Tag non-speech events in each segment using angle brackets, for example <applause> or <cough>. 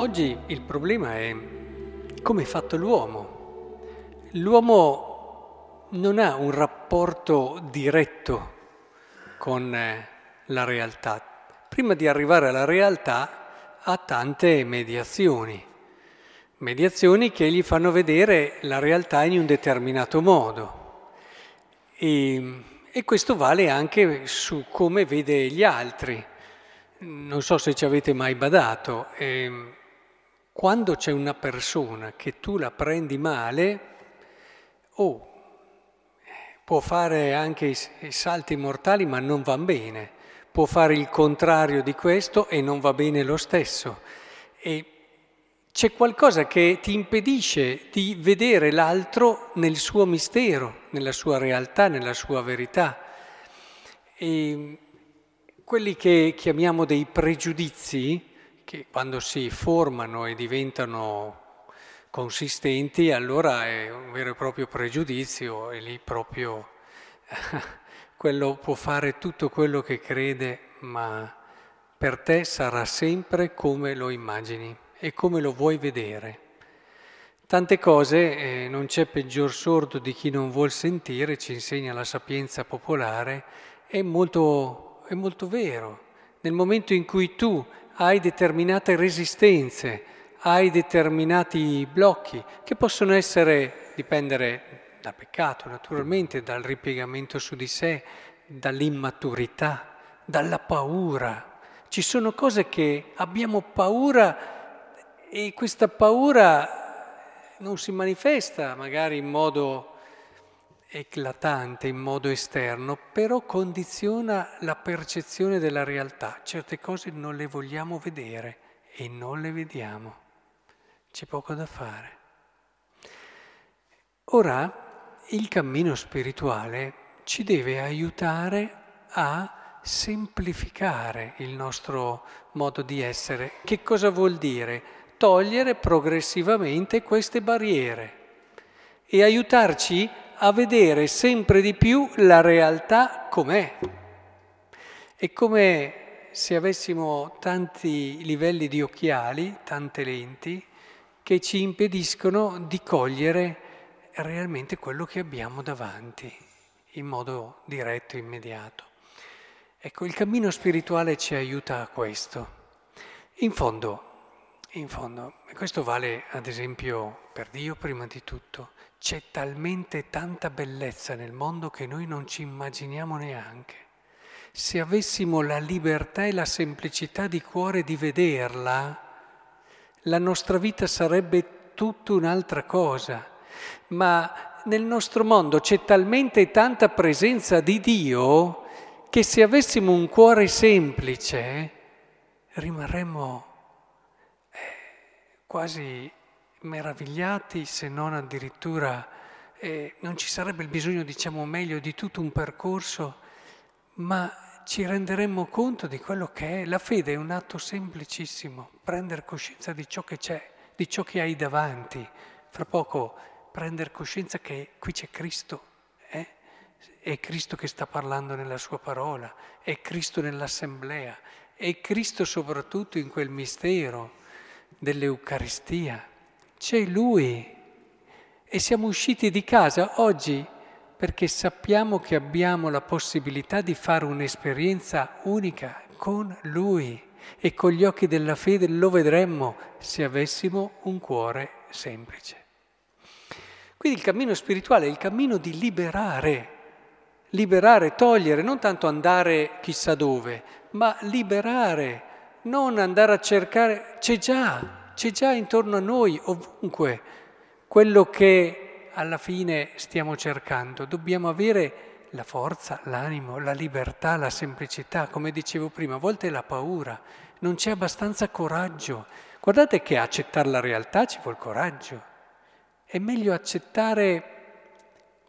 Oggi il problema è come è fatto l'uomo. L'uomo non ha un rapporto diretto con eh, la realtà. Prima di arrivare alla realtà ha tante mediazioni, mediazioni che gli fanno vedere la realtà in un determinato modo. E, e questo vale anche su come vede gli altri. Non so se ci avete mai badato. Eh, quando c'è una persona che tu la prendi male, oh, può fare anche i salti mortali ma non va bene, può fare il contrario di questo e non va bene lo stesso. E c'è qualcosa che ti impedisce di vedere l'altro nel suo mistero, nella sua realtà, nella sua verità. E quelli che chiamiamo dei pregiudizi, che quando si formano e diventano consistenti, allora è un vero e proprio pregiudizio e lì proprio <laughs> quello può fare tutto quello che crede, ma per te sarà sempre come lo immagini e come lo vuoi vedere. Tante cose, eh, non c'è peggior sordo di chi non vuol sentire, ci insegna la sapienza popolare, è molto, è molto vero. Nel momento in cui tu hai determinate resistenze, hai determinati blocchi che possono essere, dipendere dal peccato naturalmente, dal ripiegamento su di sé, dall'immaturità, dalla paura. Ci sono cose che abbiamo paura e questa paura non si manifesta magari in modo eclatante in modo esterno, però condiziona la percezione della realtà. Certe cose non le vogliamo vedere e non le vediamo. C'è poco da fare. Ora, il cammino spirituale ci deve aiutare a semplificare il nostro modo di essere. Che cosa vuol dire? Togliere progressivamente queste barriere e aiutarci a vedere sempre di più la realtà com'è. È come se avessimo tanti livelli di occhiali, tante lenti, che ci impediscono di cogliere realmente quello che abbiamo davanti in modo diretto, immediato. Ecco, il cammino spirituale ci aiuta a questo. In fondo, in fondo, questo vale ad esempio per Dio prima di tutto, c'è talmente tanta bellezza nel mondo che noi non ci immaginiamo neanche. Se avessimo la libertà e la semplicità di cuore di vederla, la nostra vita sarebbe tutta un'altra cosa. Ma nel nostro mondo c'è talmente tanta presenza di Dio che se avessimo un cuore semplice rimarremmo quasi meravigliati, se non addirittura eh, non ci sarebbe il bisogno, diciamo meglio, di tutto un percorso, ma ci renderemmo conto di quello che è. La fede è un atto semplicissimo, prendere coscienza di ciò che c'è, di ciò che hai davanti. Fra poco prendere coscienza che qui c'è Cristo, eh? è Cristo che sta parlando nella sua parola, è Cristo nell'assemblea, è Cristo soprattutto in quel mistero dell'Eucaristia c'è Lui e siamo usciti di casa oggi perché sappiamo che abbiamo la possibilità di fare un'esperienza unica con Lui e con gli occhi della fede lo vedremmo se avessimo un cuore semplice. Quindi il cammino spirituale è il cammino di liberare, liberare, togliere, non tanto andare chissà dove, ma liberare, non andare a cercare, c'è già, c'è già intorno a noi, ovunque, quello che alla fine stiamo cercando. Dobbiamo avere la forza, l'animo, la libertà, la semplicità, come dicevo prima, a volte la paura, non c'è abbastanza coraggio. Guardate che accettare la realtà ci vuole coraggio. È meglio accettare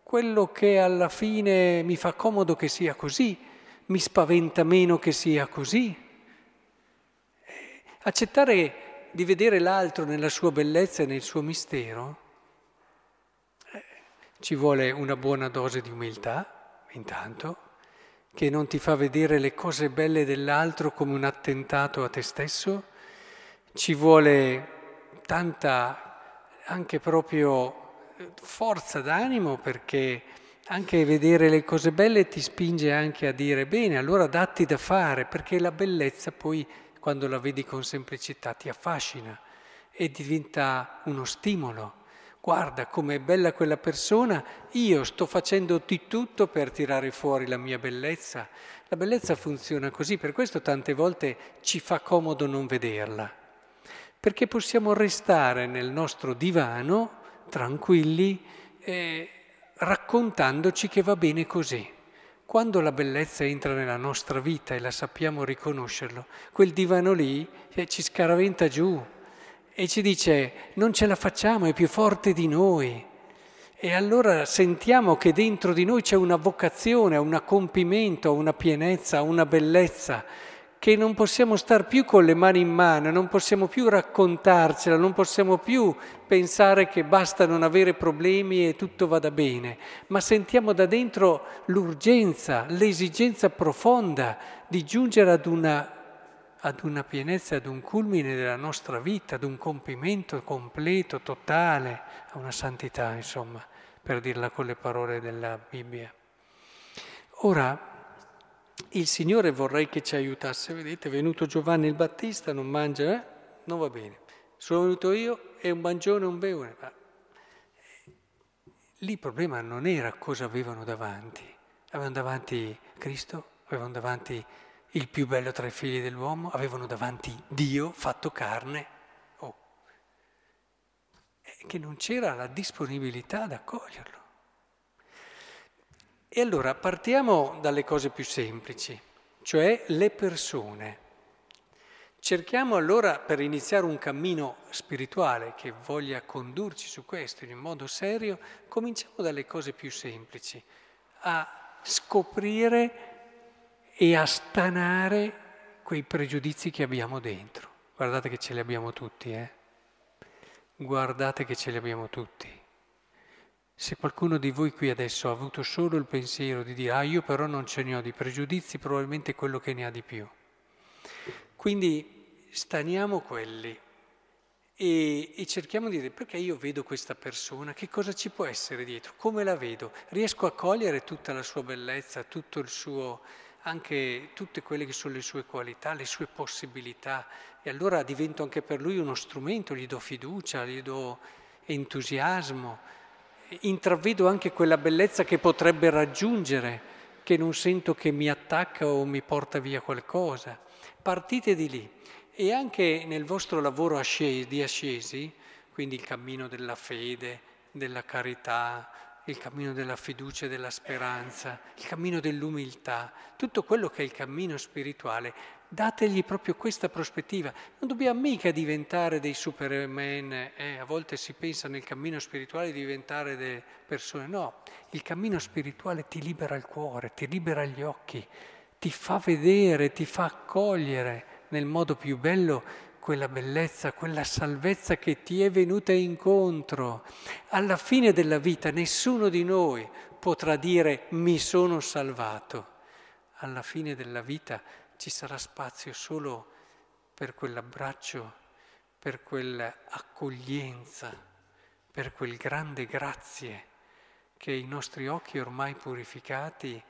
quello che alla fine mi fa comodo che sia così, mi spaventa meno che sia così. Eh, accettare di vedere l'altro nella sua bellezza e nel suo mistero, eh, ci vuole una buona dose di umiltà, intanto, che non ti fa vedere le cose belle dell'altro come un attentato a te stesso, ci vuole tanta anche proprio forza d'animo perché anche vedere le cose belle ti spinge anche a dire bene, allora datti da fare, perché la bellezza poi quando la vedi con semplicità ti affascina e diventa uno stimolo. Guarda com'è bella quella persona, io sto facendo di tutto per tirare fuori la mia bellezza. La bellezza funziona così, per questo tante volte ci fa comodo non vederla, perché possiamo restare nel nostro divano tranquilli. Eh, raccontandoci che va bene così. Quando la bellezza entra nella nostra vita e la sappiamo riconoscerlo, quel divano lì eh, ci scaraventa giù e ci dice non ce la facciamo, è più forte di noi. E allora sentiamo che dentro di noi c'è una vocazione, un compimento, una pienezza, una bellezza che non possiamo star più con le mani in mano, non possiamo più raccontarcela, non possiamo più pensare che basta non avere problemi e tutto vada bene, ma sentiamo da dentro l'urgenza, l'esigenza profonda di giungere ad una, ad una pienezza, ad un culmine della nostra vita, ad un compimento completo, totale, a una santità, insomma, per dirla con le parole della Bibbia. Ora, il Signore vorrei che ci aiutasse, vedete, è venuto Giovanni il Battista, non mangia, eh? non va bene. Sono venuto io e un mangione, un beone. Ma... Lì il problema non era cosa avevano davanti. Avevano davanti Cristo, avevano davanti il più bello tra i figli dell'uomo, avevano davanti Dio fatto carne. Oh. che non c'era la disponibilità ad accoglierlo. E allora partiamo dalle cose più semplici, cioè le persone. Cerchiamo allora, per iniziare un cammino spirituale che voglia condurci su questo in modo serio, cominciamo dalle cose più semplici, a scoprire e a stanare quei pregiudizi che abbiamo dentro. Guardate che ce li abbiamo tutti, eh? Guardate che ce li abbiamo tutti. Se qualcuno di voi qui adesso ha avuto solo il pensiero di dire, ah io però non ce ne ho di pregiudizi, probabilmente quello che ne ha di più. Quindi staniamo quelli e, e, cerchiamo di dire perché io vedo questa persona, che cosa ci può essere dietro, come la vedo, riesco a cogliere tutta la sua bellezza, tutto il suo, anche tutte quelle che sono le sue qualità, le sue possibilità? E allora divento anche per lui uno strumento, gli do fiducia, gli do entusiasmo intravedo anche quella bellezza che potrebbe raggiungere, che non sento che mi attacca o mi porta via qualcosa. Partite di lì e anche nel vostro lavoro di ascesi, quindi il cammino della fede, della carità, il cammino della fiducia e della speranza, il cammino dell'umiltà, tutto quello che è il cammino spirituale, dategli proprio questa prospettiva. Non dobbiamo mica diventare dei superman, eh? a volte si pensa nel cammino spirituale di diventare delle persone, no, il cammino spirituale ti libera il cuore, ti libera gli occhi, ti fa vedere, ti fa accogliere nel modo più bello quella bellezza, quella salvezza che ti è venuta incontro. Alla fine della vita nessuno di noi potrà dire mi sono salvato. Alla fine della vita ci sarà spazio solo per quell'abbraccio, per quell'accoglienza, per quel grande grazie che i nostri occhi ormai purificati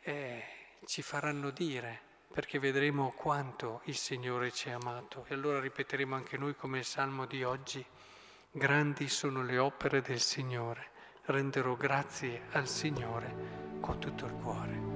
eh, ci faranno dire, perché vedremo quanto il Signore ci ha amato. E allora ripeteremo anche noi come il Salmo di oggi, grandi sono le opere del Signore, renderò grazie al Signore con tutto il cuore.